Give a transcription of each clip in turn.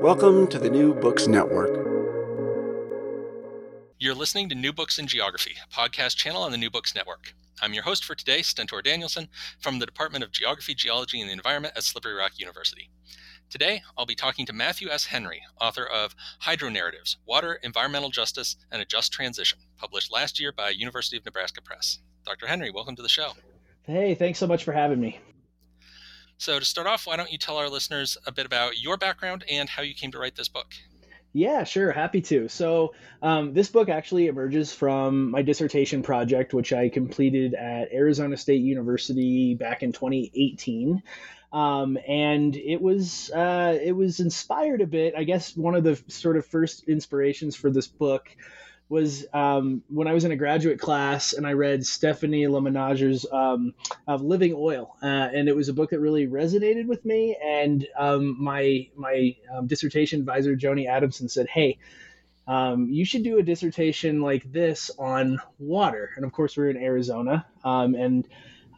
Welcome to the New Books Network. You're listening to New Books in Geography, a podcast channel on the New Books Network. I'm your host for today, Stentor Danielson, from the Department of Geography, Geology, and the Environment at Slippery Rock University. Today, I'll be talking to Matthew S. Henry, author of Hydronarratives Water, Environmental Justice, and a Just Transition, published last year by University of Nebraska Press. Dr. Henry, welcome to the show. Hey, thanks so much for having me. So, to start off, why don't you tell our listeners a bit about your background and how you came to write this book? Yeah, sure. Happy to. So, um, this book actually emerges from my dissertation project, which I completed at Arizona State University back in 2018. Um, and it was uh, it was inspired a bit. I guess one of the sort of first inspirations for this book was um, when I was in a graduate class and I read Stephanie LeMenager's um, of Living Oil, uh, and it was a book that really resonated with me. And um, my my um, dissertation advisor Joni Adamson said, "Hey." Um, you should do a dissertation like this on water, and of course we're in Arizona, um, and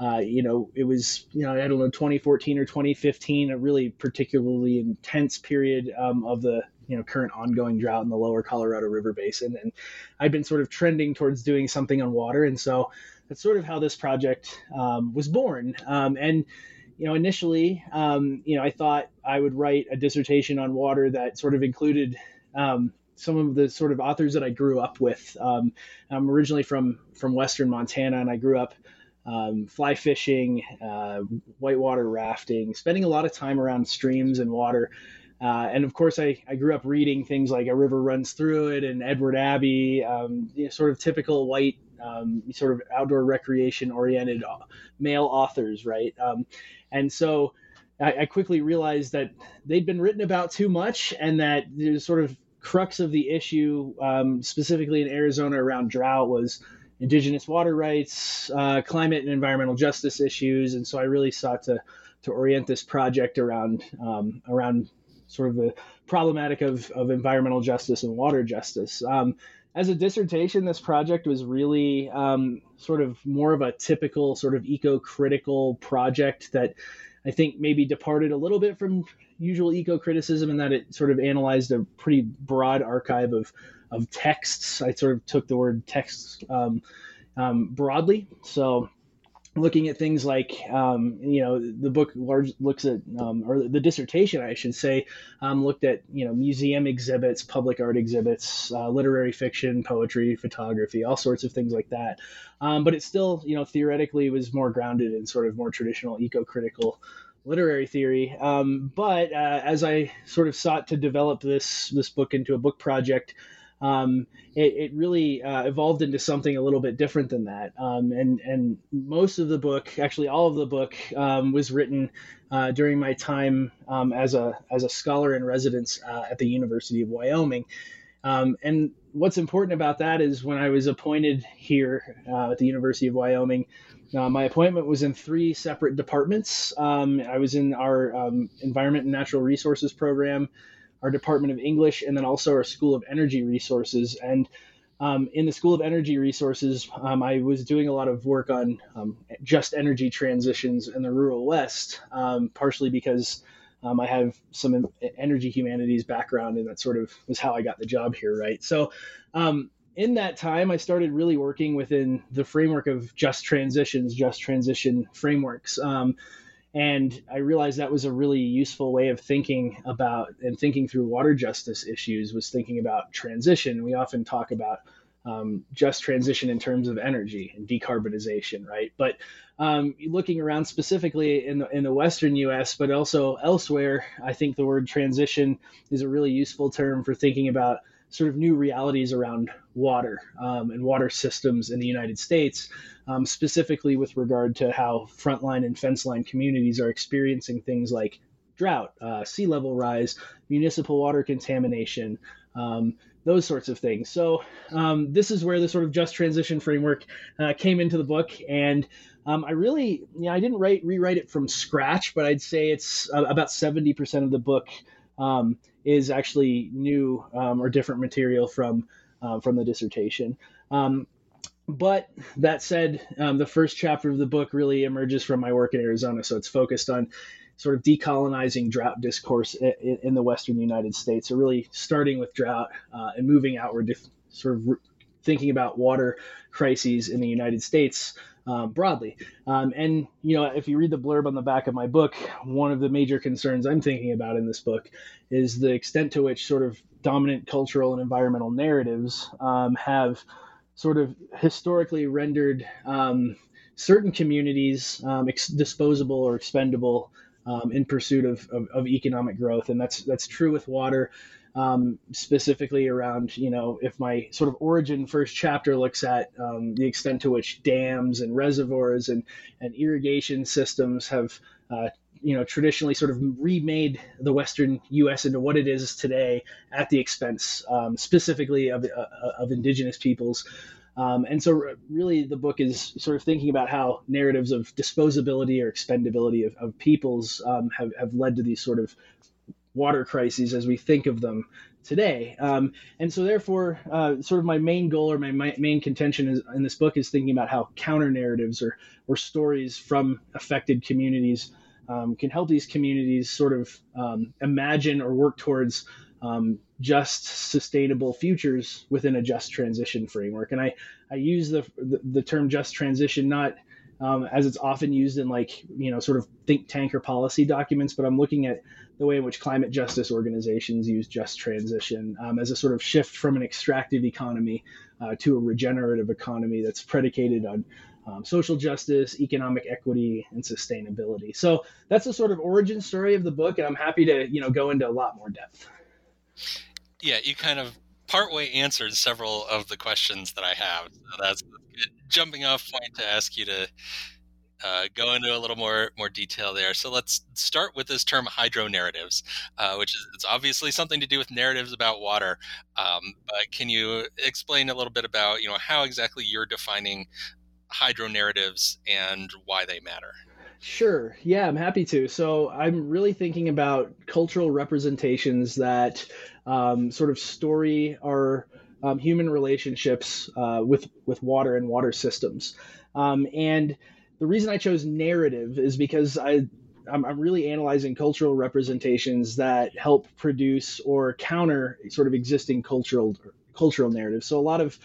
uh, you know, it was, you know, I don't know, 2014 or 2015, a really particularly intense period um, of the, you know current ongoing drought in the lower Colorado River Basin, and I've been sort of trending towards doing something on water, and so that's sort of how this project um, was born. Um, and you know, initially, um, you know, I thought I would write a dissertation on water that sort of included um, some of the sort of authors that I grew up with. Um, I'm originally from from Western Montana, and I grew up um, fly fishing, uh, whitewater rafting, spending a lot of time around streams and water. Uh, and of course, I, I grew up reading things like A River Runs Through It and Edward Abbey, um, you know, sort of typical white, um, sort of outdoor recreation oriented uh, male authors, right? Um, and so I, I, quickly realized that they'd been written about too much and that the sort of crux of the issue, um, specifically in Arizona around drought, was indigenous water rights, uh, climate and environmental justice issues. And so I really sought to, to orient this project around, um, around sort of the problematic of, of environmental justice and water justice. Um, as a dissertation, this project was really um, sort of more of a typical sort of eco-critical project that I think maybe departed a little bit from usual eco-criticism in that it sort of analyzed a pretty broad archive of of texts. I sort of took the word texts um, um, broadly, so looking at things like um, you know the book large looks at um, or the dissertation I should say um, looked at you know museum exhibits, public art exhibits, uh, literary fiction, poetry, photography, all sorts of things like that. Um, but it still you know theoretically was more grounded in sort of more traditional eco-critical literary theory. Um, but uh, as I sort of sought to develop this this book into a book project um, it, it, really uh, evolved into something a little bit different than that. Um, and and most of the book, actually all of the book, um, was written uh, during my time um, as a as a scholar in residence uh, at the University of Wyoming. Um, and what's important about that is when I was appointed here uh, at the University of Wyoming. Uh, my appointment was in three separate departments. Um, I was in our Environment and Natural Resources program, our Department of English and then also our School of Energy Resources. And um, in the School of Energy Resources, um, I was doing a lot of work on um, just energy transitions in the rural West, um, partially because um, I have some energy humanities background, and that sort of was how I got the job here, right? So, um, in that time, I started really working within the framework of just transitions, just transition frameworks. And I realized that was a really useful way of thinking about and thinking through water justice issues was thinking about transition. We often talk about um, just transition in terms of energy and decarbonization, right? But um, looking around specifically in the in the Western U.S., but also elsewhere, I think the word transition is a really useful term for thinking about sort of new realities around water um, and water systems in the United States, um, specifically with regard to how frontline and fence line communities are experiencing things like drought, uh, sea level rise, municipal water contamination. Um, those sorts of things. So um, this is where the sort of just transition framework uh, came into the book, and um, I really, you know, I didn't write rewrite it from scratch, but I'd say it's uh, about seventy percent of the book um, is actually new um, or different material from uh, from the dissertation. Um, but that said, um, the first chapter of the book really emerges from my work in Arizona, so it's focused on sort of decolonizing drought discourse in, in the Western United States. So really starting with drought uh, and moving outward, sort of re- thinking about water crises in the United States um, broadly. Um, and you know, if you read the blurb on the back of my book, one of the major concerns I'm thinking about in this book is the extent to which sort of dominant cultural and environmental narratives um, have sort of historically rendered um, certain communities um, ex- disposable or expendable um, in pursuit of, of, of, economic growth, and that's that's true with water. Um, specifically around, you know, if my sort of origin first chapter looks at the extent to which dams and reservoirs and, and irrigation systems have, uh, you know, traditionally sort of remade the Western U.S. into what it is today at the expense, um, specifically of, uh, of indigenous peoples. Um, and so, really, the book is sort of thinking about how narratives of disposability or expendability of, of peoples um, have, have led to these sort of water crises as we think of them today. Um, and so, therefore, uh, sort of my main goal or my, my, main contention is, in this book is thinking about how counter narratives or, or stories from affected communities um, can help these communities sort of um, imagine or work towards um, just sustainable futures within a just transition framework. And I, I use the, the, the term just transition not um, as it's often used in like, you know, sort of think tank or policy documents, but I'm looking at the way in which climate justice organizations use just transition um, as a sort of shift from an extractive economy uh, to a regenerative economy that's predicated on um, social justice, economic equity, and sustainability. So that's the sort of origin story of the book, and I'm happy to you know go into a lot more depth yeah, you kind of partway answered several of the questions that I have. So that's jumping off point to ask you to uh, go into a little more more detail there. So let's start with this term hydro narratives, uh, which is it's obviously something to do with narratives about water. Um, but can you explain a little bit about you know how exactly you're defining hydro narratives and why they matter? Sure. Yeah, I'm happy to. So I'm really thinking about cultural representations that um, sort of story our um, human relationships uh, with with water and water systems. Um, and the reason I chose narrative is because I I'm, I'm, really analyzing cultural representations that help produce or counter sort of existing cultural cultural narratives. So a lot of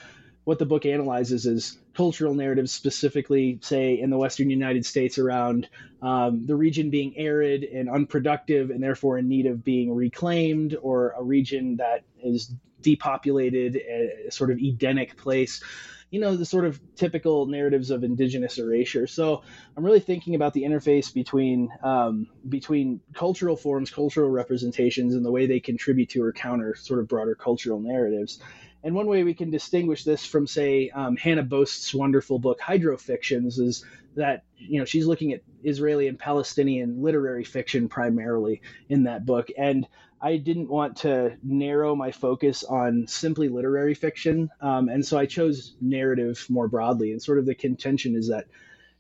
what the book analyzes is cultural narratives, specifically, say, in the Western United States around um, the region being arid and unproductive and therefore in need of being reclaimed, or a region that is depopulated, a sort of Edenic place. You know, the sort of typical narratives of indigenous erasure. So I'm really thinking about the interface between um, between cultural forms, cultural representations, and the way they contribute to or counter sort of broader cultural narratives. And one way we can distinguish this from, say, um, Hannah Boast's wonderful book Hydrofictions is that you know she's looking at Israeli and Palestinian literary fiction primarily in that book, and I didn't want to narrow my focus on simply literary fiction, um, and so I chose narrative more broadly. And sort of the contention is that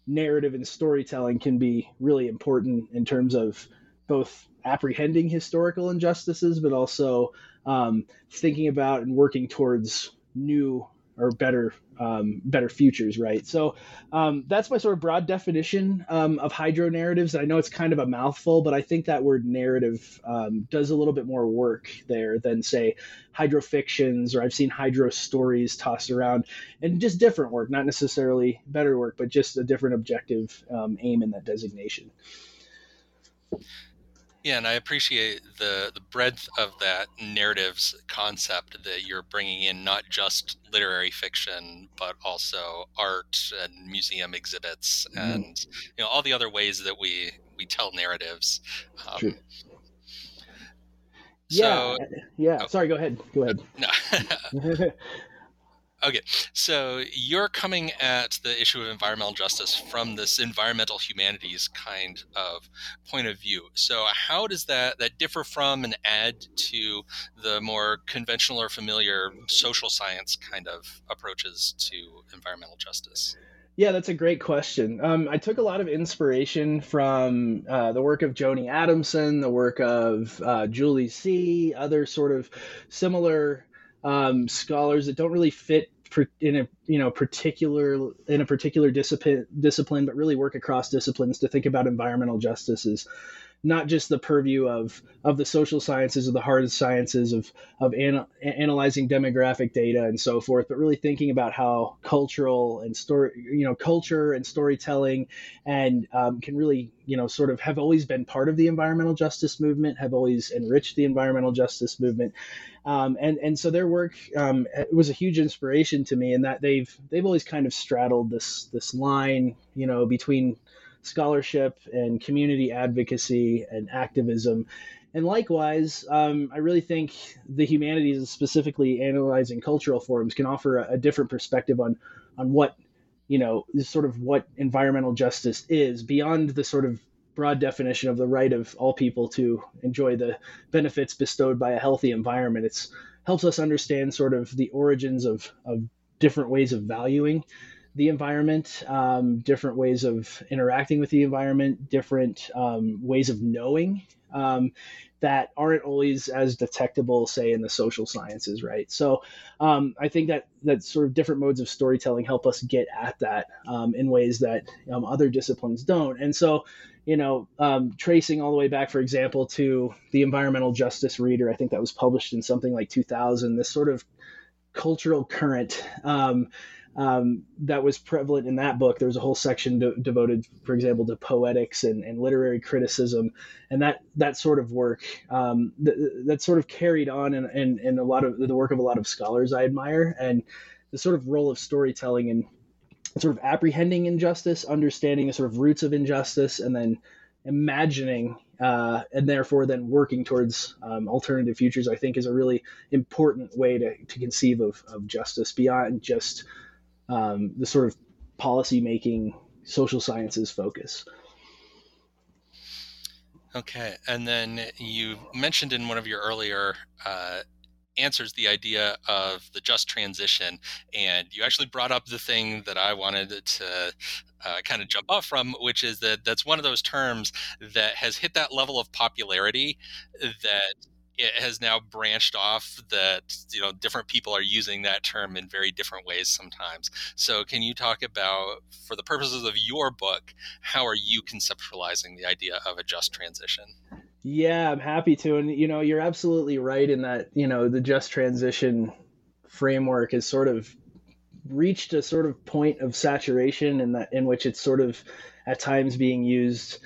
narrative and storytelling can be really important in terms of both apprehending historical injustices, but also um, thinking about and working towards new or better um, better futures, right? So um, that's my sort of broad definition um, of hydro narratives. I know it's kind of a mouthful, but I think that word narrative um, does a little bit more work there than say hydro fictions or I've seen hydro stories tossed around and just different work, not necessarily better work, but just a different objective um, aim in that designation. Yeah, and I appreciate the the breadth of that narratives concept that you're bringing in, not just literary fiction, but also art and museum exhibits, mm-hmm. and you know all the other ways that we we tell narratives. Um, True. So, yeah, yeah. Oh, Sorry, go ahead. Go ahead. No. Okay, so you're coming at the issue of environmental justice from this environmental humanities kind of point of view. So how does that that differ from and add to the more conventional or familiar social science kind of approaches to environmental justice? Yeah, that's a great question. Um, I took a lot of inspiration from uh, the work of Joni Adamson, the work of uh, Julie Sze, other sort of similar um, scholars that don't really fit in a you know particular in a particular discipline discipline, but really work across disciplines to think about environmental justice as not just the purview of of the social sciences or the hard sciences of of ana- analyzing demographic data and so forth, but really thinking about how cultural and story you know culture and storytelling and um, can really you know sort of have always been part of the environmental justice movement, have always enriched the environmental justice movement, um, and and so their work um, was a huge inspiration to me in that they've they've always kind of straddled this this line you know between scholarship and community advocacy and activism and likewise um, i really think the humanities specifically analyzing cultural forms can offer a, a different perspective on on what you know sort of what environmental justice is beyond the sort of broad definition of the right of all people to enjoy the benefits bestowed by a healthy environment. It helps us understand sort of the origins of, of different ways of valuing the environment, um, different ways of interacting with the environment, different um, ways of knowing um, that aren't always as detectable, say, in the social sciences, right? So um, I think that that sort of different modes of storytelling help us get at that um, in ways that um, other disciplines don't. And so you know, tracing all the way back, for example, to the Environmental Justice Reader. I think that was published in something like 2000. This sort of cultural current um, um, that was prevalent in that book. There was a whole section de- devoted, for example, to poetics and, and, literary criticism, and that that sort of work um, th- that sort of carried on in, in, in, a lot of the work of a lot of scholars I admire, and the sort of role of storytelling and sort of apprehending injustice, understanding the sort of roots of injustice, and then imagining uh, and therefore then working towards um, alternative futures, I think is a really important way to, to conceive of, of justice beyond just um, the sort of policy making social sciences focus. Okay, and then you mentioned in one of your earlier uh, answers the idea of the just transition. And you actually brought up the thing that I wanted to uh, kind of jump off from, which is that that's one of those terms that has hit that level of popularity that it has now branched off that you know different people are using that term in very different ways sometimes so can you talk about for the purposes of your book how are you conceptualizing the idea of a just transition yeah, I'm happy to. And, you know, you're absolutely right in that, you know, the just transition framework has sort of reached a sort of point of saturation in that in which it's sort of at times being used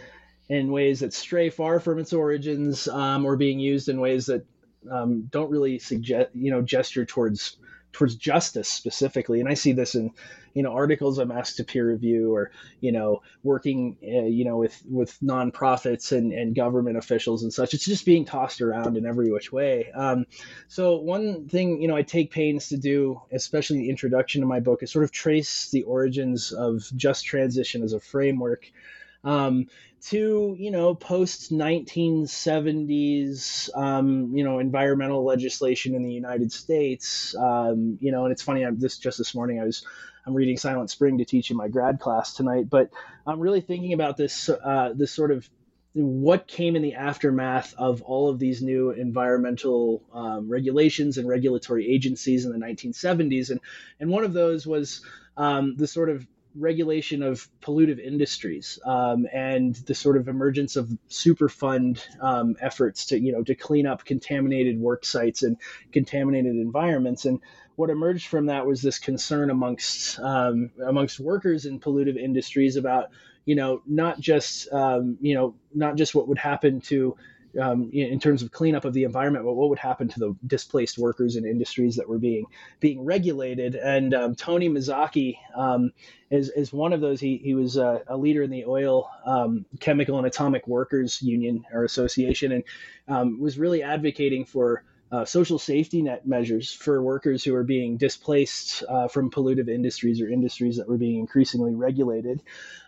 in ways that stray far from its origins um, or being used in ways that um, don't really suggest you know gesture towards towards justice specifically and i see this in you know articles I'm asked to peer review or you know working uh, you know with with nonprofits and and government officials and such. It's just being tossed around in every which way. Um, so one thing you know I take pains to do, especially the introduction to my book, is sort of trace the origins of just transition as a framework. Um, to you know post 1970s um, you know environmental legislation in the United States um, you know and it's funny I'm this just this morning I was I'm reading Silent Spring to teach in my grad class tonight. But I'm really thinking about this uh, this sort of what came in the aftermath of all of these new environmental um, regulations and regulatory agencies in the 1970s, and and one of those was um, the sort of regulation of pollutive industries um, and the sort of emergence of superfund um, efforts to you know to clean up contaminated work sites and contaminated environments. And what emerged from that was this concern amongst um, amongst workers in pollutive industries about you know not just um, you know not just what would happen to um, in terms of cleanup of the environment, but what would happen to the displaced workers in industries that were being being regulated? And um, Tony Mazzocchi um, is, is one of those. He, he was a, a leader in the Oil, um, Chemical, and Atomic Workers Union or Association, and um, was really advocating for uh, social safety net measures for workers who are being displaced uh, from pollutive industries or industries that were being increasingly regulated.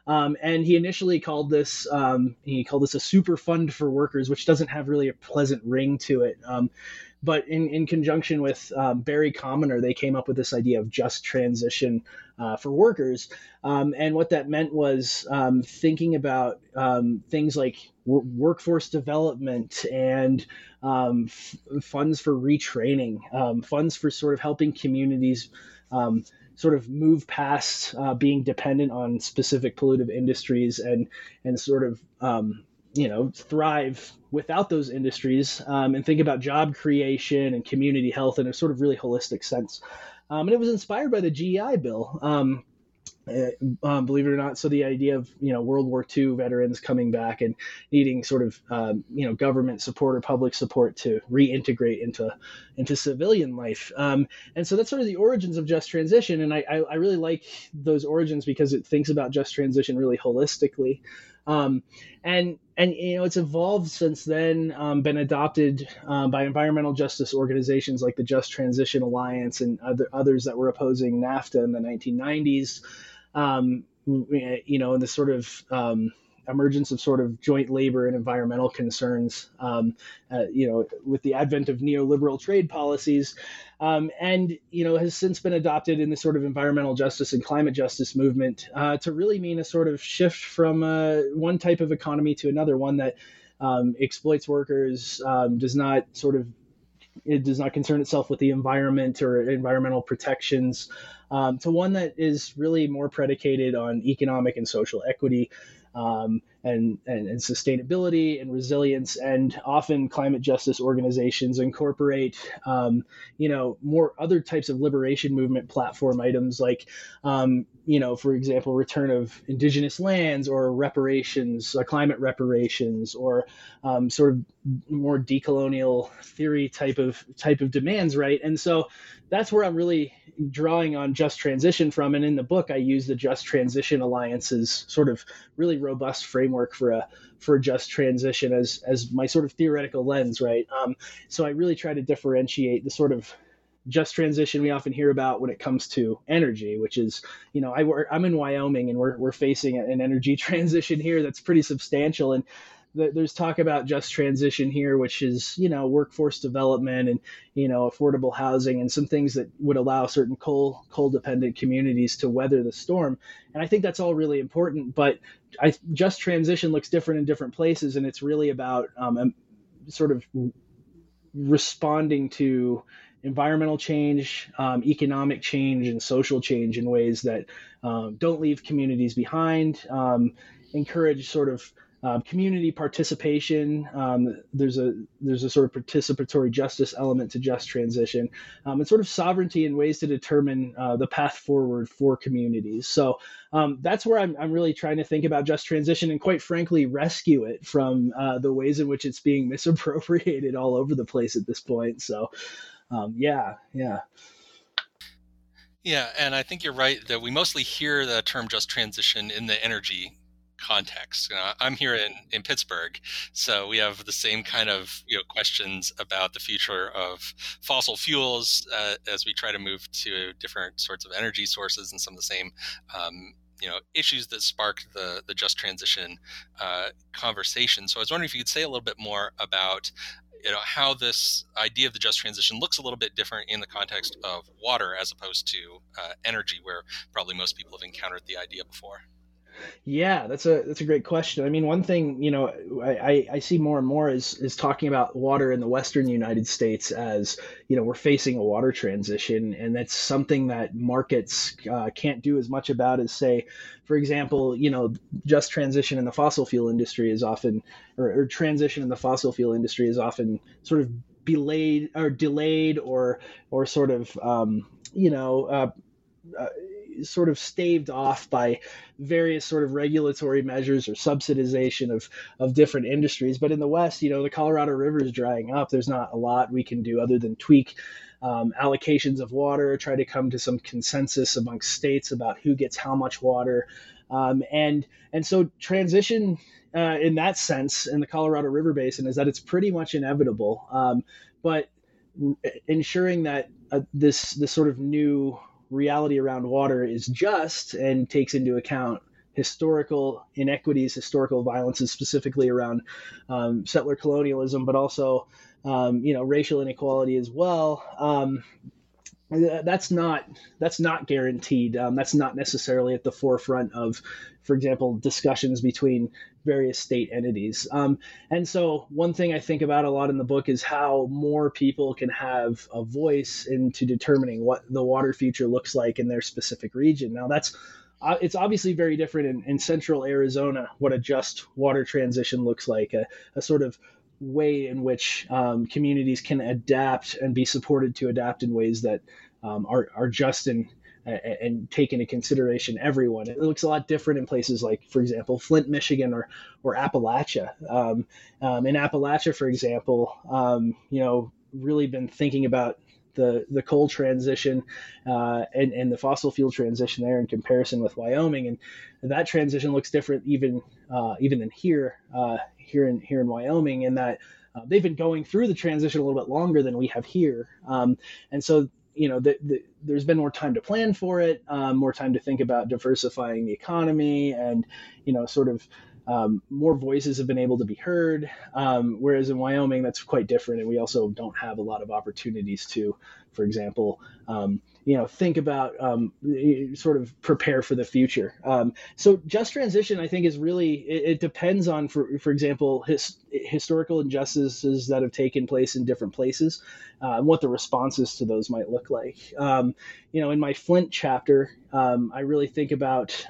Um, and he initially called this um, he called this a super fund for workers, which doesn't have really a pleasant ring to it. Um, but in, in conjunction with um, Barry Commoner, they came up with this idea of just transition uh, for workers. Um, and what that meant was um, thinking about um, things like w- workforce development and um, f- funds for retraining, um, funds for sort of helping communities sort of move past uh, being dependent on specific pollutive industries and and sort of um, you know thrive without those industries um, and think about job creation and community health in a sort of really holistic sense. Um, and it was inspired by the GI Bill. Um, uh, um, believe it or not. So the idea of you know World War II veterans coming back and needing sort of um, you know government support or public support to reintegrate into into civilian life, um, and so that's sort of the origins of just transition. And I, I, I really like those origins because it thinks about just transition really holistically. Um, and and you know it's evolved since then, um, been adopted um, by environmental justice organizations like the Just Transition Alliance and other others that were opposing NAFTA in the 1990s. Um, you know, in the sort of um, emergence of sort of joint labor and environmental concerns, um, uh, you know, with the advent of neoliberal trade policies, um, and you know has since been adopted in the sort of environmental justice and climate justice movement uh, to really mean a sort of shift from uh, one type of economy to another, one that um, exploits workers, um, does not sort of it does not concern itself with the environment or environmental protections, um, to one that is really more predicated on economic and social equity um, and, and, and sustainability and resilience. And often climate justice organizations incorporate, um, you know, more other types of liberation movement platform items like, um, you know, for example, return of indigenous lands or reparations, uh, climate reparations, or um, sort of more decolonial theory type of type of demands, right? And so that's where I'm really drawing on just transition from. And in the book, I use the Just Transition Alliance's sort of really robust framework for a for a just transition as as my sort of theoretical lens, right? Um, so I really try to differentiate the sort of just transition we often hear about when it comes to energy, which is, you know, I work, I'm in Wyoming and we're, we're facing an energy transition here that's pretty substantial. And there's talk about just transition here, which is you know workforce development and you know affordable housing and some things that would allow certain coal coal dependent communities to weather the storm. And I think that's all really important. But I just transition looks different in different places, and it's really about um, sort of responding to environmental change, um, economic change, and social change in ways that um, don't leave communities behind. Um, encourage sort of um, community participation. Um, there's a there's a sort of participatory justice element to just transition, um, and sort of sovereignty and ways to determine uh, the path forward for communities. So um, that's where I'm I'm really trying to think about just transition and quite frankly rescue it from uh, the ways in which it's being misappropriated all over the place at this point. So um, yeah, yeah. Yeah, and I think you're right that we mostly hear the term just transition in the energy context. I'm here in, in Pittsburgh, so we have the same kind of you know questions about the future of fossil fuels uh, as we try to move to different sorts of energy sources and some of the same um, you know issues that sparked the the just transition uh, conversation. So I was wondering if you could say a little bit more about you know how this idea of the just transition looks a little bit different in the context of water as opposed to uh, energy, where probably most people have encountered the idea before. Yeah, that's a that's a great question. I mean, one thing you know I, I see more and more is is talking about water in the Western United States as you know we're facing a water transition, and that's something that markets uh, can't do as much about as say, for example, you know, just transition in the fossil fuel industry is often or, or transition in the fossil fuel industry is often sort of delayed or delayed or or sort of um, you know. Uh, uh, sort of staved off by various sort of regulatory measures or subsidization of of different industries. But in the West, you know, the Colorado River is drying up. There's not a lot we can do other than tweak um, allocations of water, try to come to some consensus amongst states about who gets how much water, um, and and so transition. Uh, in that sense, in the Colorado River Basin, is that it's pretty much inevitable. Um, but ensuring that uh, this this sort of new reality around water is just and takes into account historical inequities, historical violences, specifically around um, settler colonialism, but also um, you know racial inequality as well. Um, that's not that's not guaranteed. Um, that's not necessarily at the forefront of, for example, discussions between various state entities. Um, and so, one thing I think about a lot in the book is how more people can have a voice into determining what the water future looks like in their specific region. Now, that's uh, it's obviously very different in, in central Arizona what a just water transition looks like, a, a sort of way in which um, communities can adapt and be supported to adapt in ways that um, are, are just and, and take into consideration everyone. It looks a lot different in places like, for example, Flint, Michigan, or or Appalachia. Um, um, in Appalachia, for example, um, you know, really been thinking about the the coal transition uh, and and the fossil fuel transition there in comparison with Wyoming, and that transition looks different even uh, even than here uh, here in here in Wyoming in that. Uh, they've been going through the transition a little bit longer than we have here, um, and so you know, the, the, there's been more time to plan for it, um, more time to think about diversifying the economy, and you know, sort of um, more voices have been able to be heard. Um, whereas in Wyoming, that's quite different, and we also don't have a lot of opportunities to, for example, um, you know, think about um, sort of prepare for the future. Um, so just transition, I think, is really it, it depends on, for for example, his, historical injustices that have taken place in different places, uh, and what the responses to those might look like. Um, you know, in my Flint chapter, I really think about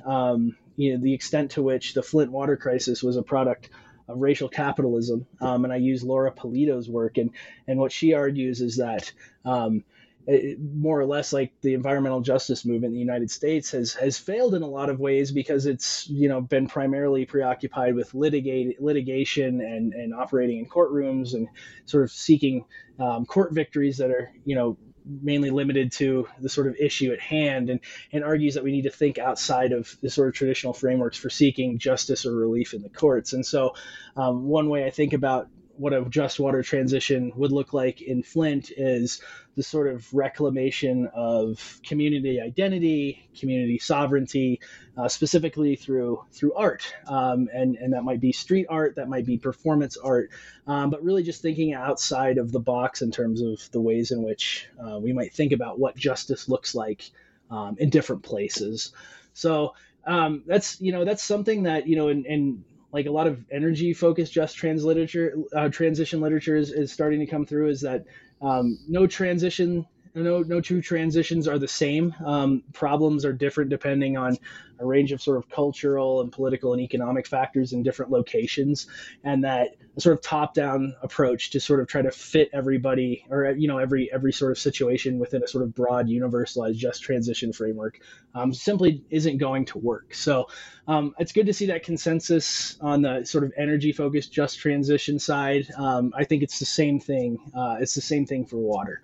you know the extent to which the Flint water crisis was a product of racial capitalism. Um, and I use Laura Pulido's work, and and what she argues is that. Um, it, more or less like the environmental justice movement in the United States has has failed in a lot of ways because it's you know been primarily preoccupied with litigate litigation and and operating in courtrooms and sort of seeking um, court victories that are you know mainly limited to the sort of issue at hand and, and argues that we need to think outside of the sort of traditional frameworks for seeking justice or relief in the courts. And so, um, one way I think about what a just water transition would look like in Flint is the sort of reclamation of community identity, community sovereignty, uh, specifically through through art, um, and and that might be street art, that might be performance art, um, but really just thinking outside of the box in terms of the ways in which uh, we might think about what justice looks like um, in different places. So um, that's you know that's something that you know in, in like a lot of energy focused just trans literature uh, transition literature is, is starting to come through is that um, no transition no no two transitions are the same. Um, problems are different depending on a range of sort of cultural and political and economic factors in different locations. And that sort of top down approach to sort of try to fit everybody or you know every every sort of situation within a sort of broad universalized just transition framework um, simply isn't going to work. So um, it's good to see that consensus on the sort of energy focused just transition side. Um, i think it's the same thing uh, it's the same thing for water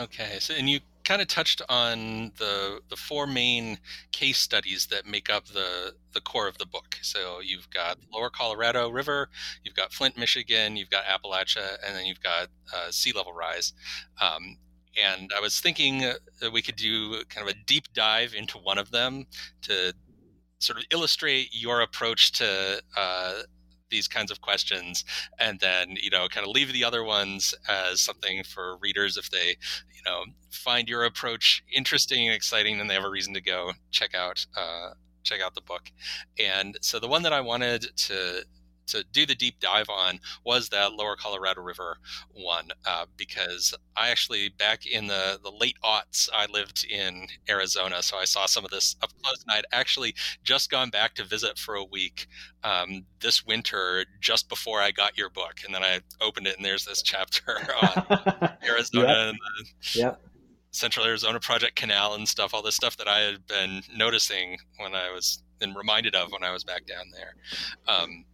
Okay, so and you kind of touched on the the four main case studies that make up the the core of the book. So you've got Lower Colorado River, you've got Flint, Michigan, you've got Appalachia, and then you've got uh, sea level rise. Um, and I was thinking that we could do kind of a deep dive into one of them to sort of illustrate your approach to uh, these kinds of questions and then you know kind of leave the other ones as something for readers if they you know find your approach interesting and exciting and they have a reason to go check out uh, check out the book. And so the one that I wanted to to do the deep dive on was that Lower Colorado River one, uh, because I actually back in the the late aughts I lived in Arizona, so I saw some of this up close, and I'd actually just gone back to visit for a week um, this winter just before I got your book, and then I opened it and there's this chapter on Arizona yep. and the, yep. Central Arizona Project Canal and stuff, all this stuff that I had been noticing when I was and reminded of when I was back down there. Um,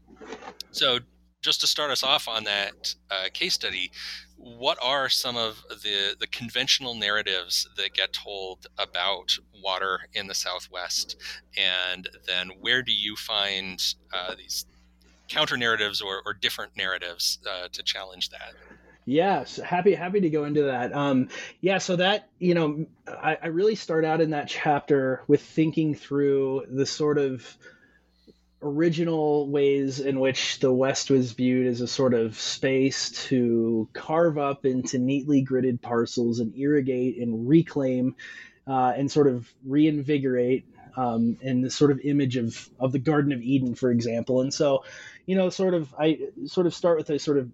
so, just to start us off on that uh, case study, what are some of the the conventional narratives that get told about water in the Southwest, and then where do you find uh, these counter narratives or, or different narratives uh, to challenge that? Yes, happy happy to go into that. Um, yeah, so that you know, I, I really start out in that chapter with thinking through the sort of original ways in which the West was viewed as a sort of space to carve up into neatly gridded parcels and irrigate and reclaim uh, and sort of reinvigorate um, in the sort of image of, of the Garden of Eden, for example. And so, you know, sort of, I sort of start with a sort of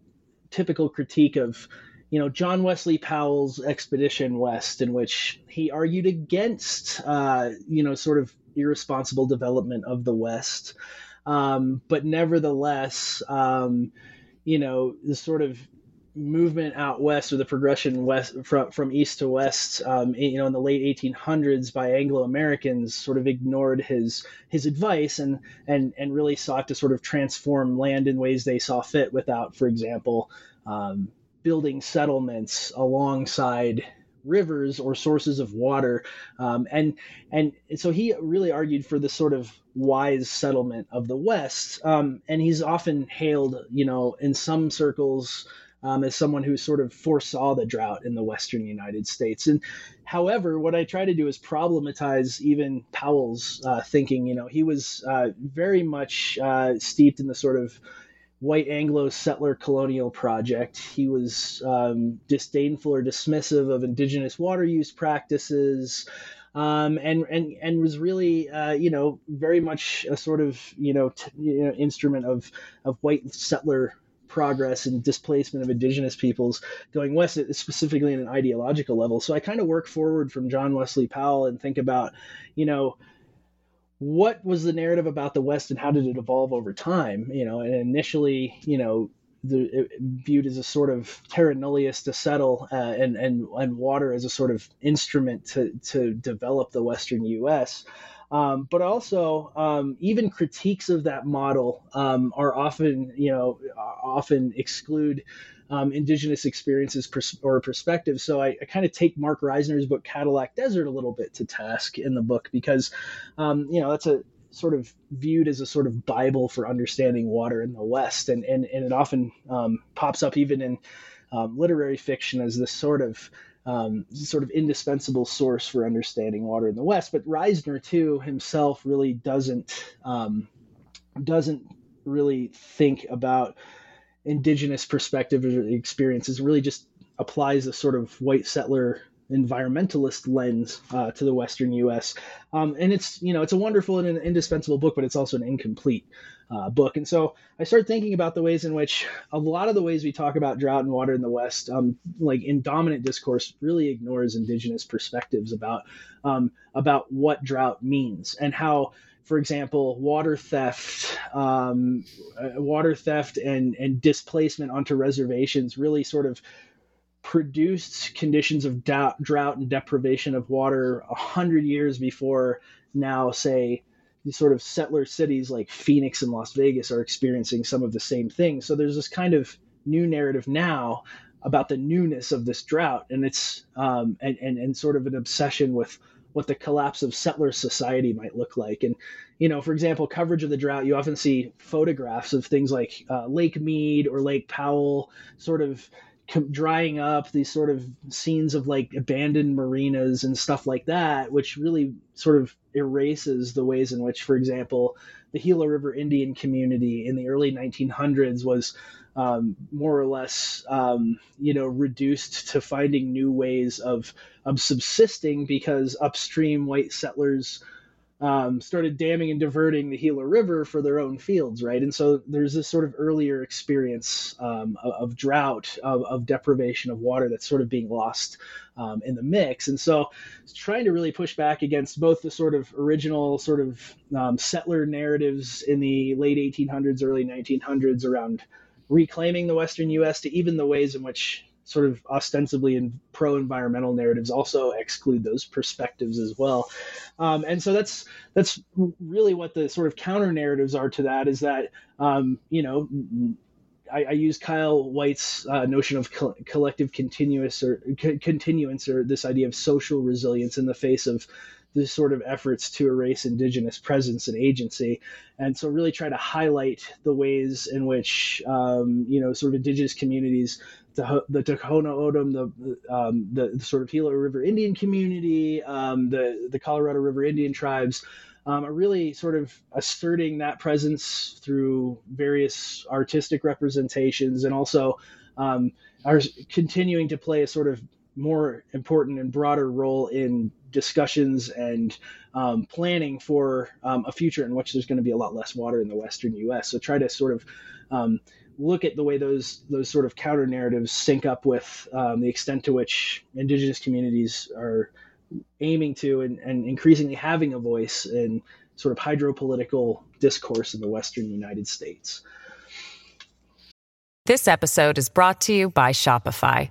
typical critique of, you know, John Wesley Powell's expedition west, in which he argued against, uh, you know, sort of irresponsible development of the West. Um, but nevertheless, um, you know, the sort of movement out west or the progression west from, from east to west um, you know in the late 1800s by anglo americans sort of ignored his his advice and and and really sought to sort of transform land in ways they saw fit without for example um, building settlements alongside rivers or sources of water. Um, and and so he really argued for this sort of wise settlement of the west. Um, and he's often hailed you know in some circles um, as someone who sort of foresaw the drought in the western united states. And however what i try to do is problematize even powell's uh, thinking. You know he was uh, very much uh, steeped in the sort of white Anglo settler colonial project. He was um, disdainful or dismissive of indigenous water use practices. Um, and and and was really uh, you know very much a sort of you know, t- you know instrument of of white settler progress and displacement of indigenous peoples going west, specifically in an ideological level. So I kind of work forward from John Wesley Powell and think about, you know, what was the narrative about the West and how did it evolve over time? You know, and initially, you know, the, viewed as a sort of terra nullius to settle uh, and, and, and water as a sort of instrument to, to develop the Western U.S. Um, but also, um, even critiques of that model um, are often, you know, often exclude um, indigenous experiences pers- or perspectives. So I, I kind of take Marc Reisner's book Cadillac Desert a little bit to task in the book because, um, you know, that's a sort of viewed as a sort of Bible for understanding water in the West, and and, and it often um, pops up even in um, literary fiction as this sort of um, sort of indispensable source for understanding water in the West. But Reisner too himself really doesn't um, doesn't really think about indigenous perspective or experiences really just applies a sort of white settler environmentalist lens uh, to the Western U.S. Um, and it's you know it's a wonderful and an indispensable book, but it's also an incomplete uh, book. And so I started thinking about the ways in which a lot of the ways we talk about drought and water in the West, um, like in dominant discourse, really ignores indigenous perspectives about um, about what drought means and how for example, water theft, um, uh, water theft and and displacement onto reservations really sort of produced conditions of drought, drought and deprivation of water a hundred years before now, say, these sort of settler cities like Phoenix and Las Vegas are experiencing some of the same things. So there's this kind of new narrative now about the newness of this drought, and it's um, and, and and sort of an obsession with what the collapse of settler society might look like. And, you know, for example, coverage of the drought, you often see photographs of things like uh, Lake Mead or Lake Powell sort of drying up, these sort of scenes of like abandoned marinas and stuff like that, which really sort of erases the ways in which, for example, the Gila River Indian community in the early 1900s was um, more or less, um, you know, reduced to finding new ways of of subsisting because upstream white settlers um, started damming and diverting the Gila River for their own fields, right? And so there's this sort of earlier experience um, of, of, drought, of, of, deprivation of water that's sort of being lost um, in the mix. And so trying to really push back against both the sort of original sort of um, settler narratives in the late 1800s, early 1900s around reclaiming the Western U.S. to even the ways in which sort of ostensibly in pro-environmental narratives also exclude those perspectives as well um, and so that's that's really what the sort of counter narratives are to that is that um, you know I, I, use Kyle Whyte's uh, notion of co- collective continuous or co- continuance or this idea of social resilience in the face of the sort of efforts to erase indigenous presence and agency. And so really try to highlight the ways in which um, you know sort of indigenous communities the, the Tohono O'odham, the, um, the, the sort of Gila River Indian community, um, the the Colorado River Indian tribes, um, are really sort of asserting that presence through various artistic representations, and also um, are continuing to play a sort of more important and broader role in discussions and um, planning for um, a future in which there's going to be a lot less water in the western U.S. So try to sort of um, look at the way those those sort of counter narratives sync up with um, the extent to which indigenous communities are aiming to and, and increasingly having a voice in sort of hydropolitical discourse in the western United States. This episode is brought to you by Shopify.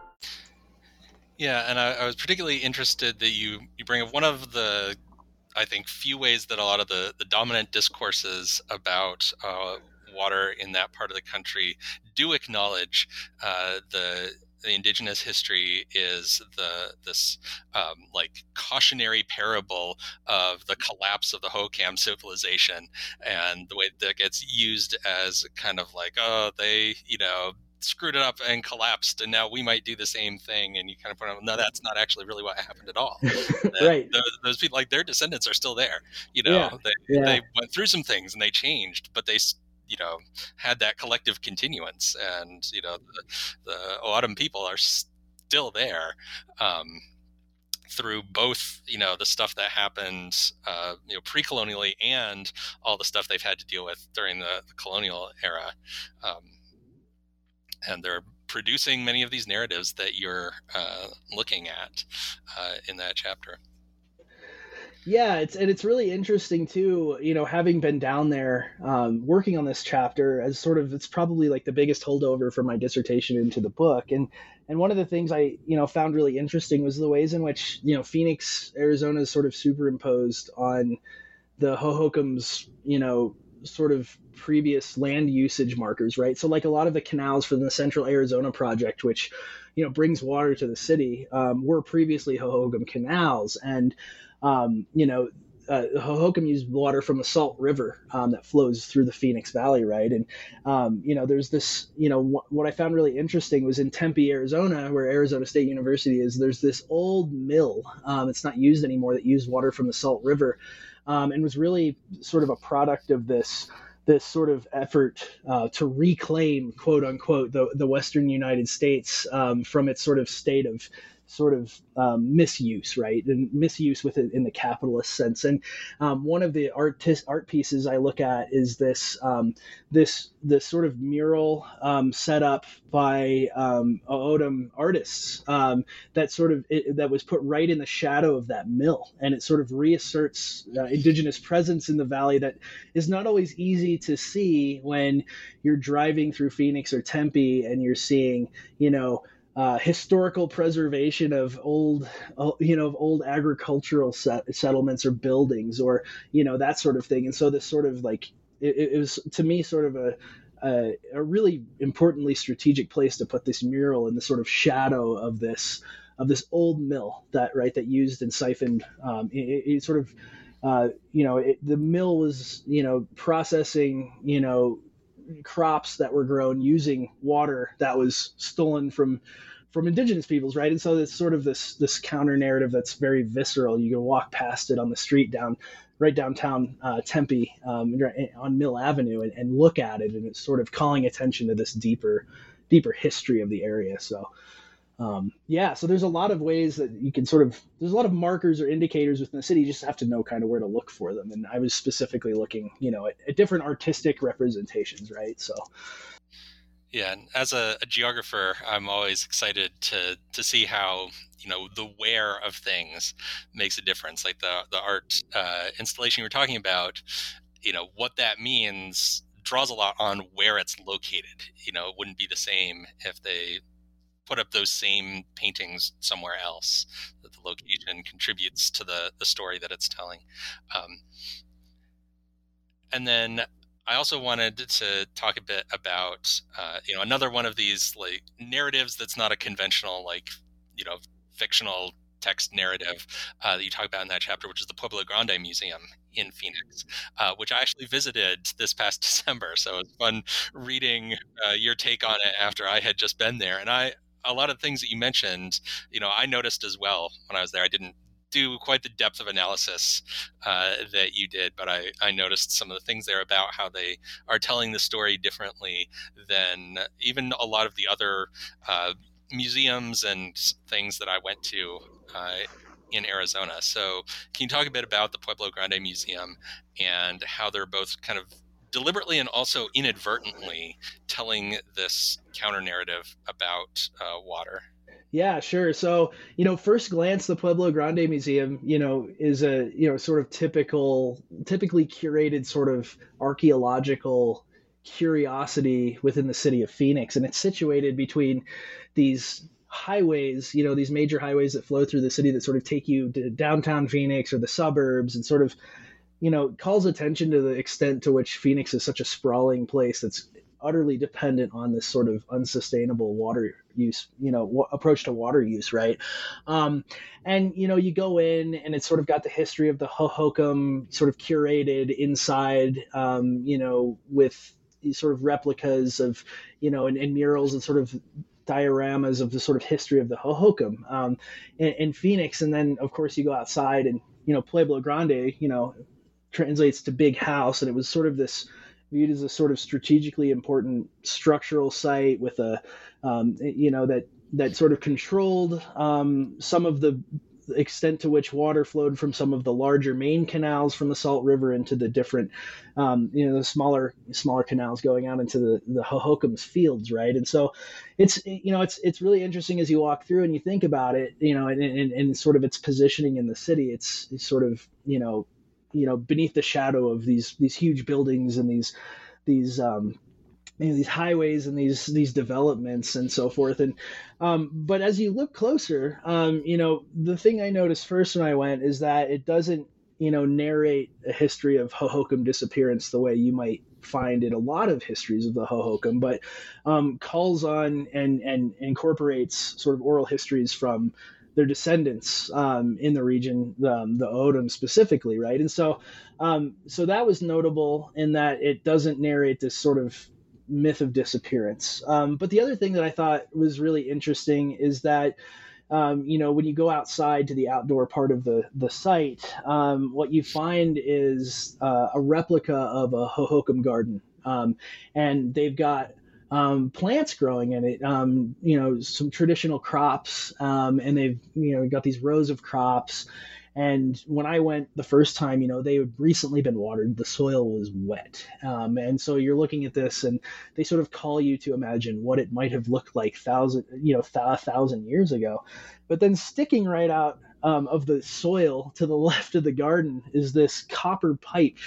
Yeah, and I, I was particularly interested that you you bring up one of the I think few ways that a lot of the, the dominant discourses about uh, water in that part of the country do acknowledge uh, the the indigenous history is the this um, like cautionary parable of the collapse of the Hohokam civilization, and the way that gets used as kind of like oh they you know screwed it up and collapsed and now we might do the same thing and you kind of point out no that's not actually really what happened at all right those, those, people like their descendants are still there you know yeah. They, yeah. they went through some things and they changed but they you know had that collective continuance and you know the, the O'odham people are still there um, through both you know the stuff that happened uh, you know pre-colonially and all the stuff they've had to deal with during the, the colonial era um, and they're producing many of these narratives that you're uh, looking at uh, in that chapter. Yeah it's and it's really interesting too you know having been down there um, working on this chapter as sort of it's probably like the biggest holdover from my dissertation into the book. And and one of the things i you know found really interesting was the ways in which you know phoenix arizona is sort of superimposed on the hohokam's you know sort of previous land usage markers right so like a lot of the canals for the central arizona project which you know brings water to the city um, were previously hohokam canals and um, you know, uh, Hohokam used water from the Salt River um, that flows through the Phoenix Valley, right? And um, you know, there's this, you know, wh- what I found really interesting was in Tempe, Arizona, where Arizona State University is. There's this old mill. Um, it's not used anymore that used water from the Salt River, um, and was really sort of a product of this this sort of effort uh, to reclaim, quote unquote, the the Western United States um, from its sort of state of sort of um, misuse, right? And misuse with it in the capitalist sense. And um, one of the art art pieces I look at is this um, this this sort of mural um, set up by um, O'odham artists um, that sort of it, that was put right in the shadow of that mill, and it sort of reasserts uh, indigenous presence in the valley that is not always easy to see when you're driving through Phoenix or Tempe and you're seeing, you know uh, historical preservation of old, uh, you know, of old agricultural set, settlements or buildings, or you know that sort of thing. And so this sort of like it, it was to me sort of a, a, a really importantly strategic place to put this mural in the sort of shadow of this of this old mill that right that used and siphoned. Um, it, it, sort of uh, you know it, the mill was you know processing you know crops that were grown using water that was stolen from from indigenous peoples, right? And so it's sort of this this counter narrative that's very visceral. You can walk past it on the street down right downtown uh, Tempe um, on Mill Avenue and, and, look at it, and it's sort of calling attention to this deeper deeper history of the area. So um, yeah, so there's a lot of ways that you can sort of there's a lot of markers or indicators within the city. You just have to know kind of where to look for them. And I was specifically looking, you know, at, at different artistic representations, right? So. Yeah, and as a, a, geographer, I'm always excited to to see how you know the where of things makes a difference. Like the the art uh, installation you were talking about, you know what that means draws a lot on where it's located. You know, it wouldn't be the same if they put up those same paintings somewhere else. That the location contributes to the the story that it's telling. Um, and then I also wanted to talk a bit about uh, you know another one of these like narratives that's not a conventional like you know fictional text narrative uh, that you talk about in that chapter, which is the Pueblo Grande Museum in Phoenix, uh, which I actually visited this past December. So it was fun reading uh, your take on it after I had just been there. And I a lot of things that you mentioned, you know, I noticed as well when I was there. I didn't do quite the depth of analysis uh, that you did, but I, I noticed some of the things there about how they are telling the story differently than even a lot of the other uh, museums and things that I went to uh, in Arizona. So, can you talk a bit about the Pueblo Grande Museum and how they're both kind of deliberately and also inadvertently telling this counter narrative about uh, water. Yeah, sure. So, you know, first glance, the Pueblo Grande Museum, you know, is a, you know, sort of typical, typically curated sort of archaeological curiosity within the city of Phoenix. And it's situated between these highways, you know, these major highways that flow through the city that sort of take you to downtown Phoenix or the suburbs and sort of you know, calls attention to the extent to which Phoenix is such a sprawling place that's utterly dependent on this sort of unsustainable water use, you know, w- approach to water use, right? Um, and you know, you go in and it's sort of got the history of the Hohokam sort of curated inside, um, you know, with sort of replicas of, you know, and, and, murals and sort of dioramas of the sort of history of the Hohokam um, in, in Phoenix. And then, of course, you go outside and you know Pueblo Grande, you know, translates to big house, and it was sort of this viewed as a sort of strategically important structural site with a, um, you know, that that sort of controlled um, some of the extent to which water flowed from some of the larger main canals from the Salt River into the different, um, you know, the smaller smaller canals going out into the the Hohokam's fields, right? And so, it's you know, it's it's really interesting as you walk through and you think about it, you know, and and, and sort of its positioning in the city. It's, it's sort of you know you know beneath the shadow of these these huge buildings and these these um, you know, these highways and these these developments and so forth. And um, but as you look closer um, you know the thing i noticed first when i went is that it doesn't you know narrate a history of hohokam disappearance the way you might find in a lot of histories of the hohokam but um, calls on and and incorporates sort of oral histories from their descendants um, in the region, um, the O'odham specifically, right? And so, um, so that was notable in that it doesn't narrate this sort of myth of disappearance. Um, but the other thing that I thought was really interesting is that. Um, you know, when you go outside to the outdoor part of the the site, um, what you find is uh, a replica of a Hohokam garden, and they've got um, plants growing in it. Um, you know, some traditional crops, um, and they've you know got these rows of crops. And when I went the first time, you know, they had recently been watered. The soil was wet, um, and so you're looking at this, and they sort of call you to imagine what it might have looked like thousand, you know, th- a thousand years ago. But then sticking right out um, of the soil to the left of the garden is this copper pipe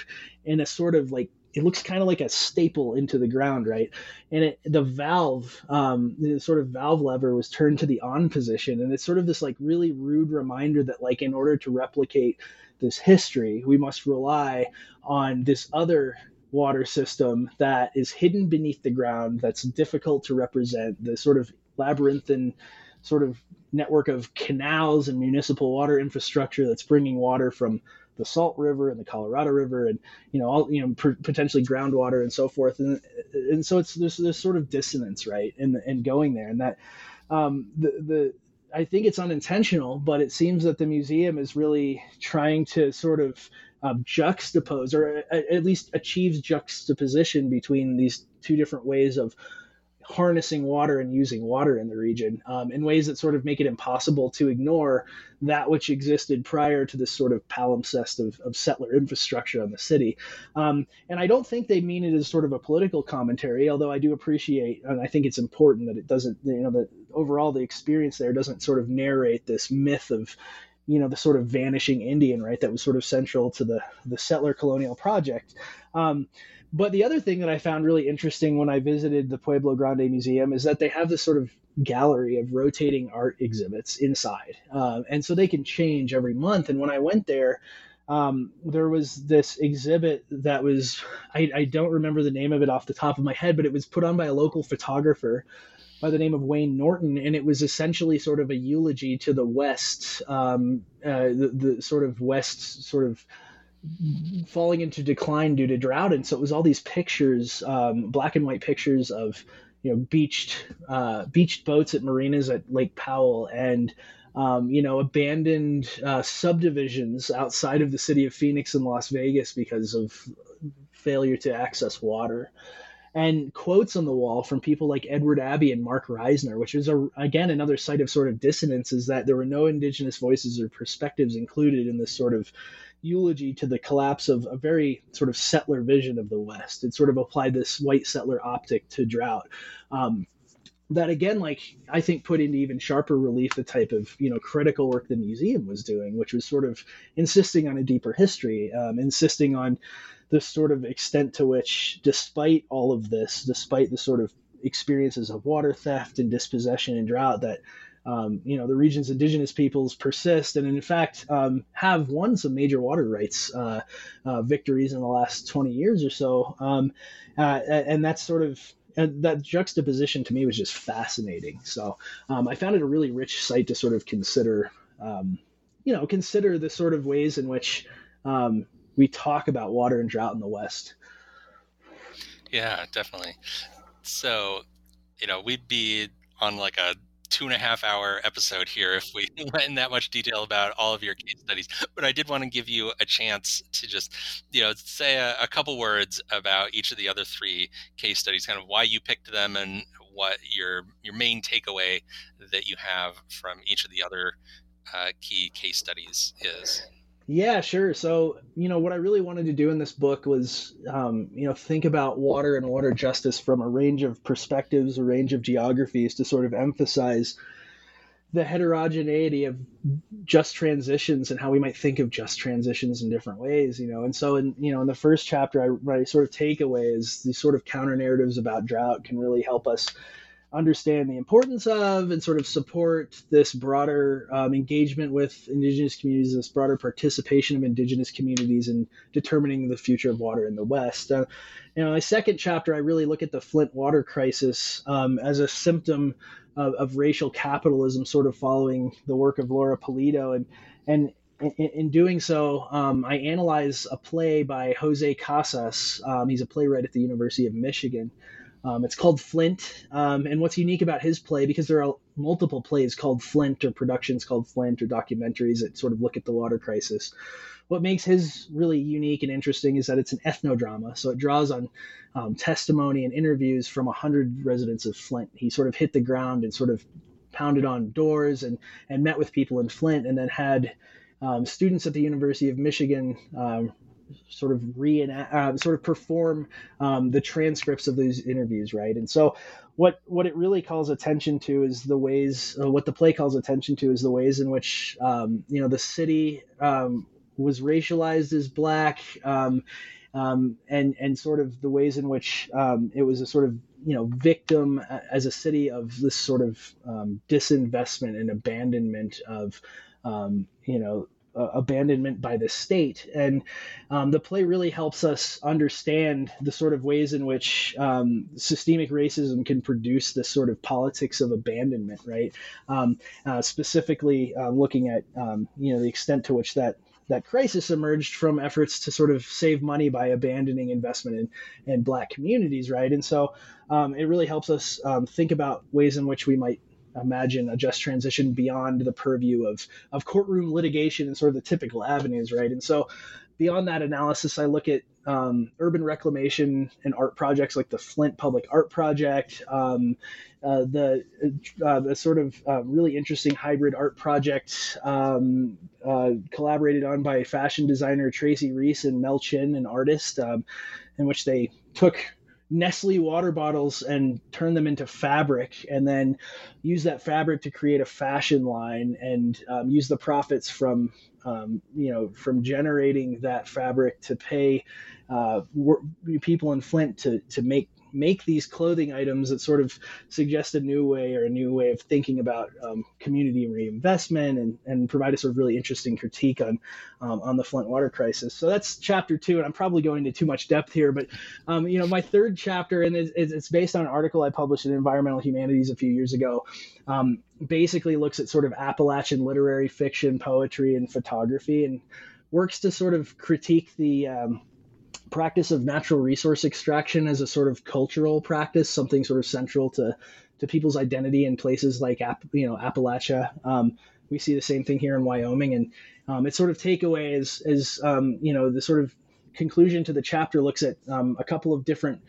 in a sort of like it looks kind of like a staple into the ground, right? And it, the valve, um, the sort of valve lever was turned to the on position, and it's sort of this like really rude reminder that like in order to replicate this history, we must rely on this other water system that is hidden beneath the ground, that's difficult to represent, the sort of labyrinthine sort of network of canals and municipal water infrastructure that's bringing water from the Salt River and the Colorado River, and you know all you know p- potentially groundwater and so forth, and and so it's there's this sort of dissonance, right, in in going there, and that um, the the I think it's unintentional, but it seems that the museum is really trying to sort of um, juxtapose, or at least achieves juxtaposition between these two different ways of harnessing water and using water in the region um, in ways that sort of make it impossible to ignore that which existed prior to this sort of palimpsest of, of settler infrastructure on the city. Um, and I don't think they mean it as sort of a political commentary, although I do appreciate and I think it's important that it doesn't, you know, that overall the experience there doesn't sort of narrate this myth of you know the sort of vanishing Indian, right? That was sort of central to the the settler colonial project. Um, but the other thing that I found really interesting when I visited the Pueblo Grande Museum is that they have this sort of gallery of rotating art exhibits inside. Uh, and so they can change every month. And when I went there, um, there was this exhibit that was, I, I, don't remember the name of it off the top of my head, but it was put on by a local photographer by the name of Wayne Norton. And it was essentially sort of a eulogy to the West, um, uh, the, the sort of West sort of falling into decline due to drought, and so it was all these pictures, um, black and white pictures of you know beached uh, beached boats at marinas at Lake Powell and um, you know abandoned uh, subdivisions outside of the city of Phoenix and Las Vegas because of failure to access water. And quotes on the wall from people like Edward Abbey and Marc Reisner, which is a, again another site of sort of dissonance, is that there were no indigenous voices or perspectives included in this sort of eulogy to the collapse of a very sort of settler vision of the West. It sort of applied this white settler optic to drought. Um, that again, like I think, put into even sharper relief the type of you know critical work the museum was doing, which was sort of insisting on a deeper history, um, insisting on the sort of extent to which, despite all of this, despite the sort of experiences of water theft and dispossession and drought, that um, you know the region's indigenous peoples persist and in fact um, have won some major water rights uh, uh, victories in the last 20 years or so. Um, uh, and that's sort of that juxtaposition to me was just fascinating. So um, i found it a really rich site to sort of consider um, you know consider the sort of ways in which um, we talk about water and drought in the west. Yeah definitely. So you know we'd be on like a two and a half hour episode here if we went in that much detail about all of your case studies. But I did want to give you a chance to just, you know, say a, a couple words about each of the other three case studies, kind of why you picked them and what your your main takeaway that you have from each of the other uh, key case studies is. Yeah, sure. So, you know, what I really wanted to do in this book was, um, you know, think about water and water justice from a range of perspectives, a range of geographies to sort of emphasize the heterogeneity of just transitions and how we might think of just transitions in different ways, you know. And so, in you know, in the first chapter, I, my sort of takeaway is these sort of counter narratives about drought can really help us understand the importance of and sort of support this broader um, engagement with indigenous communities, this broader participation of indigenous communities in determining the future of water in the West. Uh, you know, my second chapter, I really look at the Flint water crisis um, as a symptom of, of, racial capitalism, sort of following the work of Laura Pulido, and and in, in doing so, um, I analyze a play by Jose Casas. Um, he's a playwright at the University of Michigan. Um, it's called Flint, um, and what's unique about his play because there are multiple plays called Flint or productions called Flint or documentaries that sort of look at the water crisis. What makes his really unique and interesting is that it's an ethnodrama, so it draws on um, testimony and interviews from hundred residents of Flint. He sort of hit the ground and sort of pounded on doors and and met with people in Flint, and then had um, students at the University of Michigan um, sort of reenact, uh, sort of perform um, the transcripts of these interviews, right? And so, what what it really calls attention to is the ways. Uh, what the play calls attention to is the ways in which um, you know the city um, was racialized as black. Um, um, and and sort of the ways in which um, it was a sort of you know victim uh, as a city of this sort of disinvestment and abandonment of you know uh, abandonment by the state. And um, the play really helps us understand the sort of ways in which um, systemic racism can produce this sort of politics of abandonment, right? Um, uh, specifically, uh, looking at um, you know the extent to which that that crisis emerged from efforts to sort of save money by abandoning investment in, in black communities, right? And so um, it really helps us um, think about ways in which we might imagine a just transition beyond the purview of of courtroom litigation and sort of the typical avenues, right? And so beyond that analysis, I look at um, urban reclamation and art projects like the Flint Public Art Project, um, uh, the uh, the sort of uh, really interesting hybrid art project um, uh, collaborated on by fashion designer Tracy Reese and Mel Chin, an artist, um, in which they took Nestle water bottles and turn them into fabric, and then use that fabric to create a fashion line, and um, use the profits from um, you know from generating that fabric to pay uh, people in Flint to to make make these clothing items that sort of suggest a new way or a new way of thinking about um, community reinvestment and, and provide a sort of really interesting critique on um, on the Flint water crisis. So that's chapter two, and I'm probably going into too much depth here, but um, you know my third chapter, and it's, it's, based on an article I published in Environmental Humanities a few years ago. Um, basically looks at sort of Appalachian literary fiction, poetry, and photography, and works to sort of critique the um, practice of natural resource extraction as a sort of cultural practice, something sort of central to to people's identity in places like you know Appalachia. Um, we see the same thing here in Wyoming, and um, its sort of takeaway is is um, you know the sort of conclusion to the chapter looks at um, a couple of different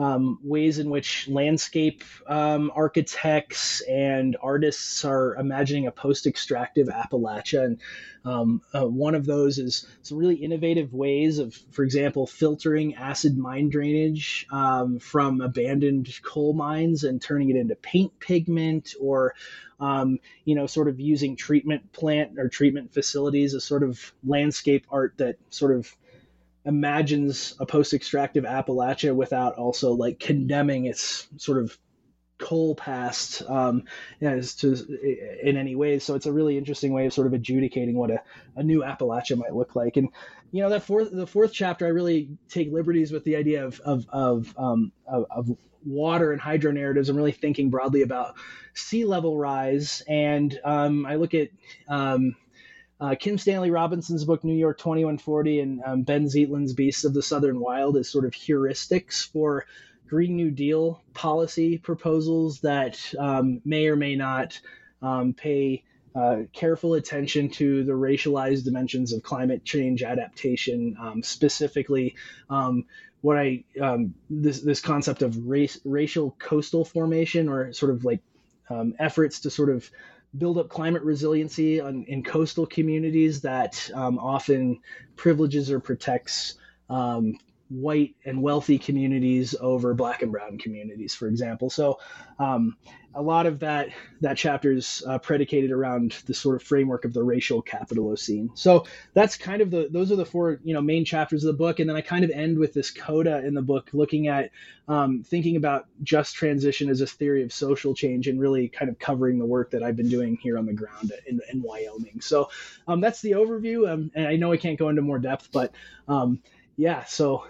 um, ways in which landscape um, architects and artists are imagining a post-extractive Appalachia, and um, uh, one of those is some really innovative ways of, for example, filtering acid mine drainage um, from abandoned coal mines and turning it into paint pigment, or um, you know, sort of using treatment plant or treatment facilities as sort of landscape art that sort of imagines a post-extractive Appalachia without also like condemning its sort of coal past um, as to in any way. So it's a really interesting way of sort of adjudicating what a, a new Appalachia might look like. And you know that fourth the fourth chapter, I really take liberties with the idea of of of, um, of, of water and hydro narratives. I'm really thinking broadly about sea level rise, and um, I look at um, uh, Kim Stanley Robinson's book New York 2140 and um, Benh Zeitlin's Beasts of the Southern Wild as sort of heuristics for Green New Deal policy proposals that um, may or may not um, pay uh, careful attention to the racialized dimensions of climate change adaptation, um, specifically um, what I um, this this concept of race racial coastal formation or sort of like efforts to sort of build up climate resiliency on, in coastal communities that um, often privileges or protects um, white and wealthy communities over black and brown communities, for example. So um, a lot of that that chapter is uh, predicated around the sort of framework of the racial capitalocene. So that's kind of the those are the four you know main chapters of the book, and then I kind of end with this coda in the book, looking at um, thinking about just transition as a theory of social change, and really kind of covering the work that I've been doing here on the ground in, in Wyoming. So um, that's the overview, um, and I know I can't go into more depth, but um, yeah, so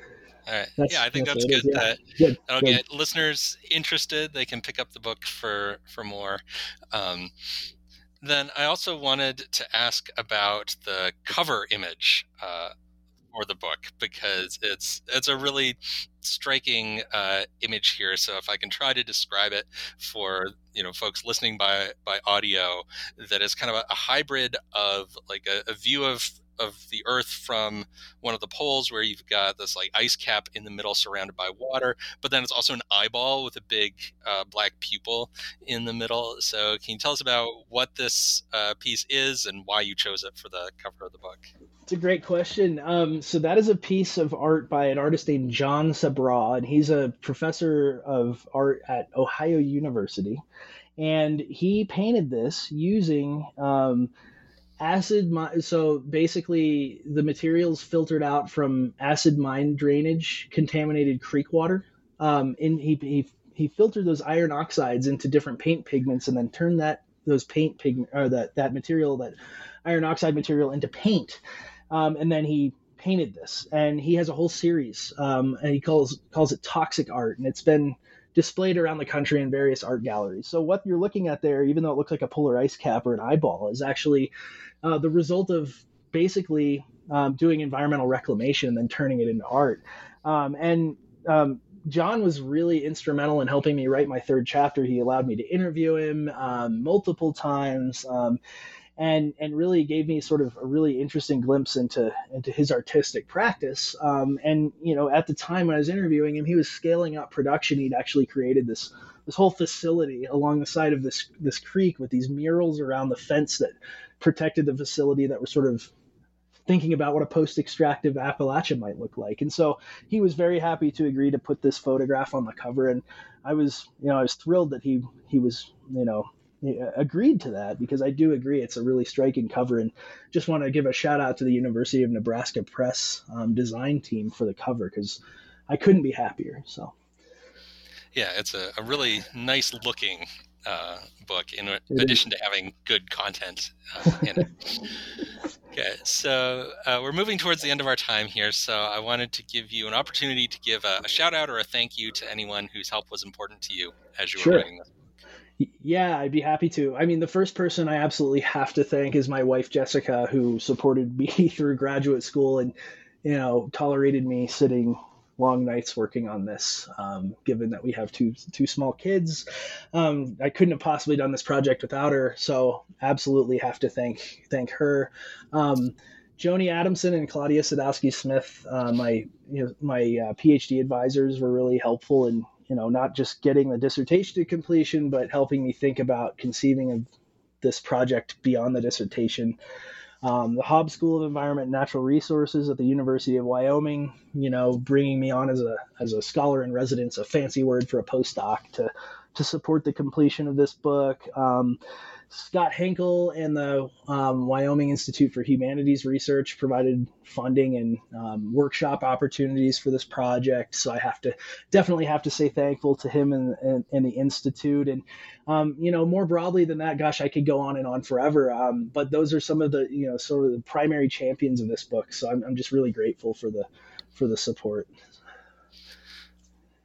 yeah, I think that's, that's good. Yeah. That, good. That'll good. get listeners interested. They can pick up the book for for more. Um, then I also wanted to ask about the cover image uh, for the book because it's it's a really striking uh, image here. So if I can try to describe it for you know folks listening by by audio, that is kind of a, a hybrid of like a, a view of of the Earth from one of the poles, where you've got this like ice cap in the middle surrounded by water, but then it's also an eyeball with a big uh, black pupil in the middle. So, can you tell us about what this uh, piece is and why you chose it for the cover of the book? It's a great question. Um, so that is a piece of art by an artist named John Sabraw, and he's a professor of art at Ohio University. And he painted this using um, acid so basically the materials filtered out from acid mine drainage contaminated creek water um, and he, he he filtered those iron oxides into different paint pigments and then turned that those paint pigment or that that material that iron oxide material into paint. Um, and then he painted this. And he has a whole series um, and he calls calls it toxic art. And it's been displayed around the country in various art galleries so what you're looking at there even though it looks like a polar ice cap or an eyeball is actually uh, the result of basically um, doing environmental reclamation and then turning it into art. Um, and um, John was really instrumental in helping me write my third chapter. He allowed me to interview him um, multiple times. And, and really gave me sort of a really interesting glimpse into into his artistic practice. Um, and you know, at the time when I was interviewing him, he was scaling up production. He'd actually created this this whole facility along the side of this this creek with these murals around the fence that protected the facility that were sort of thinking about what a post-extractive Appalachia might look like. And so he was very happy to agree to put this photograph on the cover. And I was, you know, I was thrilled that he he was, you know, agreed to that because I do agree it's a really striking cover. And just want to give a shout out to the University of Nebraska Press um, design team for the cover because I couldn't be happier. So. Yeah, it's a, a really nice looking uh, book in addition to having good content uh, in it. okay, so uh, we're moving towards the end of our time here, so I wanted to give you an opportunity to give a, a shout out or a thank you to anyone whose help was important to you as you were writing this. Yeah, I'd be happy to. I mean, the first person I absolutely have to thank is my wife Jessica, who supported me through graduate school and you know tolerated me sitting long nights working on this. Um, given that we have two two small kids, um, I couldn't have possibly done this project without her. So absolutely have to thank thank her. Um, Joni Adamson and Claudia Sadowski Smith, uh, my you know, my uh, PhD advisors, were really helpful in you know not just getting the dissertation to completion, but helping me think about conceiving of this project beyond the dissertation um, the Haub School of Environment and Natural Resources at the University of Wyoming, you know, bringing me on as a as a scholar in residence, a fancy word for a postdoc to to support the completion of this book. Um, Scott Henkel and the um, Wyoming Institute for Humanities Research provided funding and um, workshop opportunities for this project. So I have to definitely have to say thankful to him and, and, and the institute. And um, you know, more broadly than that, gosh, I could go on and on forever. Um, but those are some of the you know sort of the primary champions of this book. So I'm, I'm just really grateful for the for the support.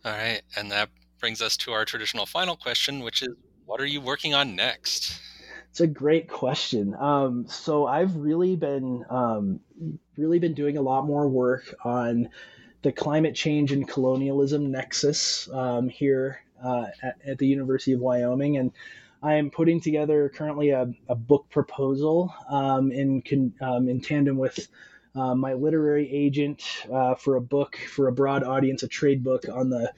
All right, and that brings us to our traditional final question, which is, what are you working on next? It's a great question. Um, so I've really been um, really been doing a lot more work on the climate change and colonialism nexus um, here uh, at, at, the University of Wyoming, and I am putting together currently a, a book proposal um, in um, in tandem with. Uh, my literary agent uh, for a book for a broad audience, a trade book on the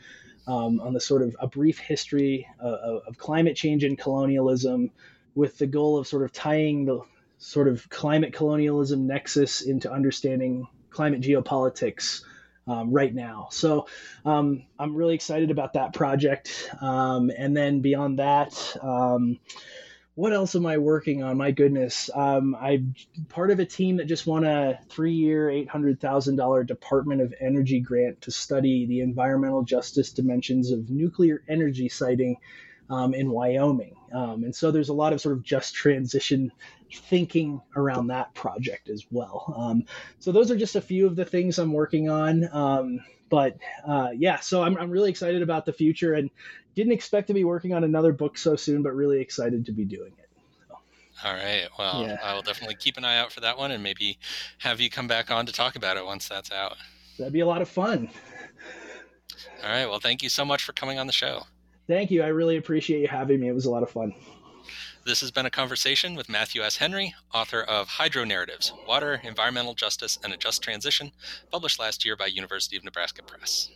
um, on the sort of a brief history uh, of climate change and colonialism, with the goal of sort of tying the sort of climate colonialism nexus into understanding climate geopolitics um, right now. So um, I'm really excited about that project. Um, and then beyond that, um, what else am I working on? My goodness, um, I'm part of a team that just won a three-year, eight hundred thousand dollar Department of Energy grant to study the environmental justice dimensions of nuclear energy siting um, in Wyoming. Um, and so there's a lot of sort of just transition thinking around that project as well. Um, so those are just a few of the things I'm working on. Um, but uh, yeah, so I'm, I'm really excited about the future and didn't expect to be working on another book so soon, but really excited to be doing it. All right. Well, yeah. I will definitely keep an eye out for that one and maybe have you come back on to talk about it once that's out. That'd be a lot of fun. All right. Well, thank you so much for coming on the show. Thank you. I really appreciate you having me. It was a lot of fun. This has been a conversation with Matthew S. Henry, author of Hydro Narratives Water, Environmental Justice, and a Just Transition, published last year by University of Nebraska Press.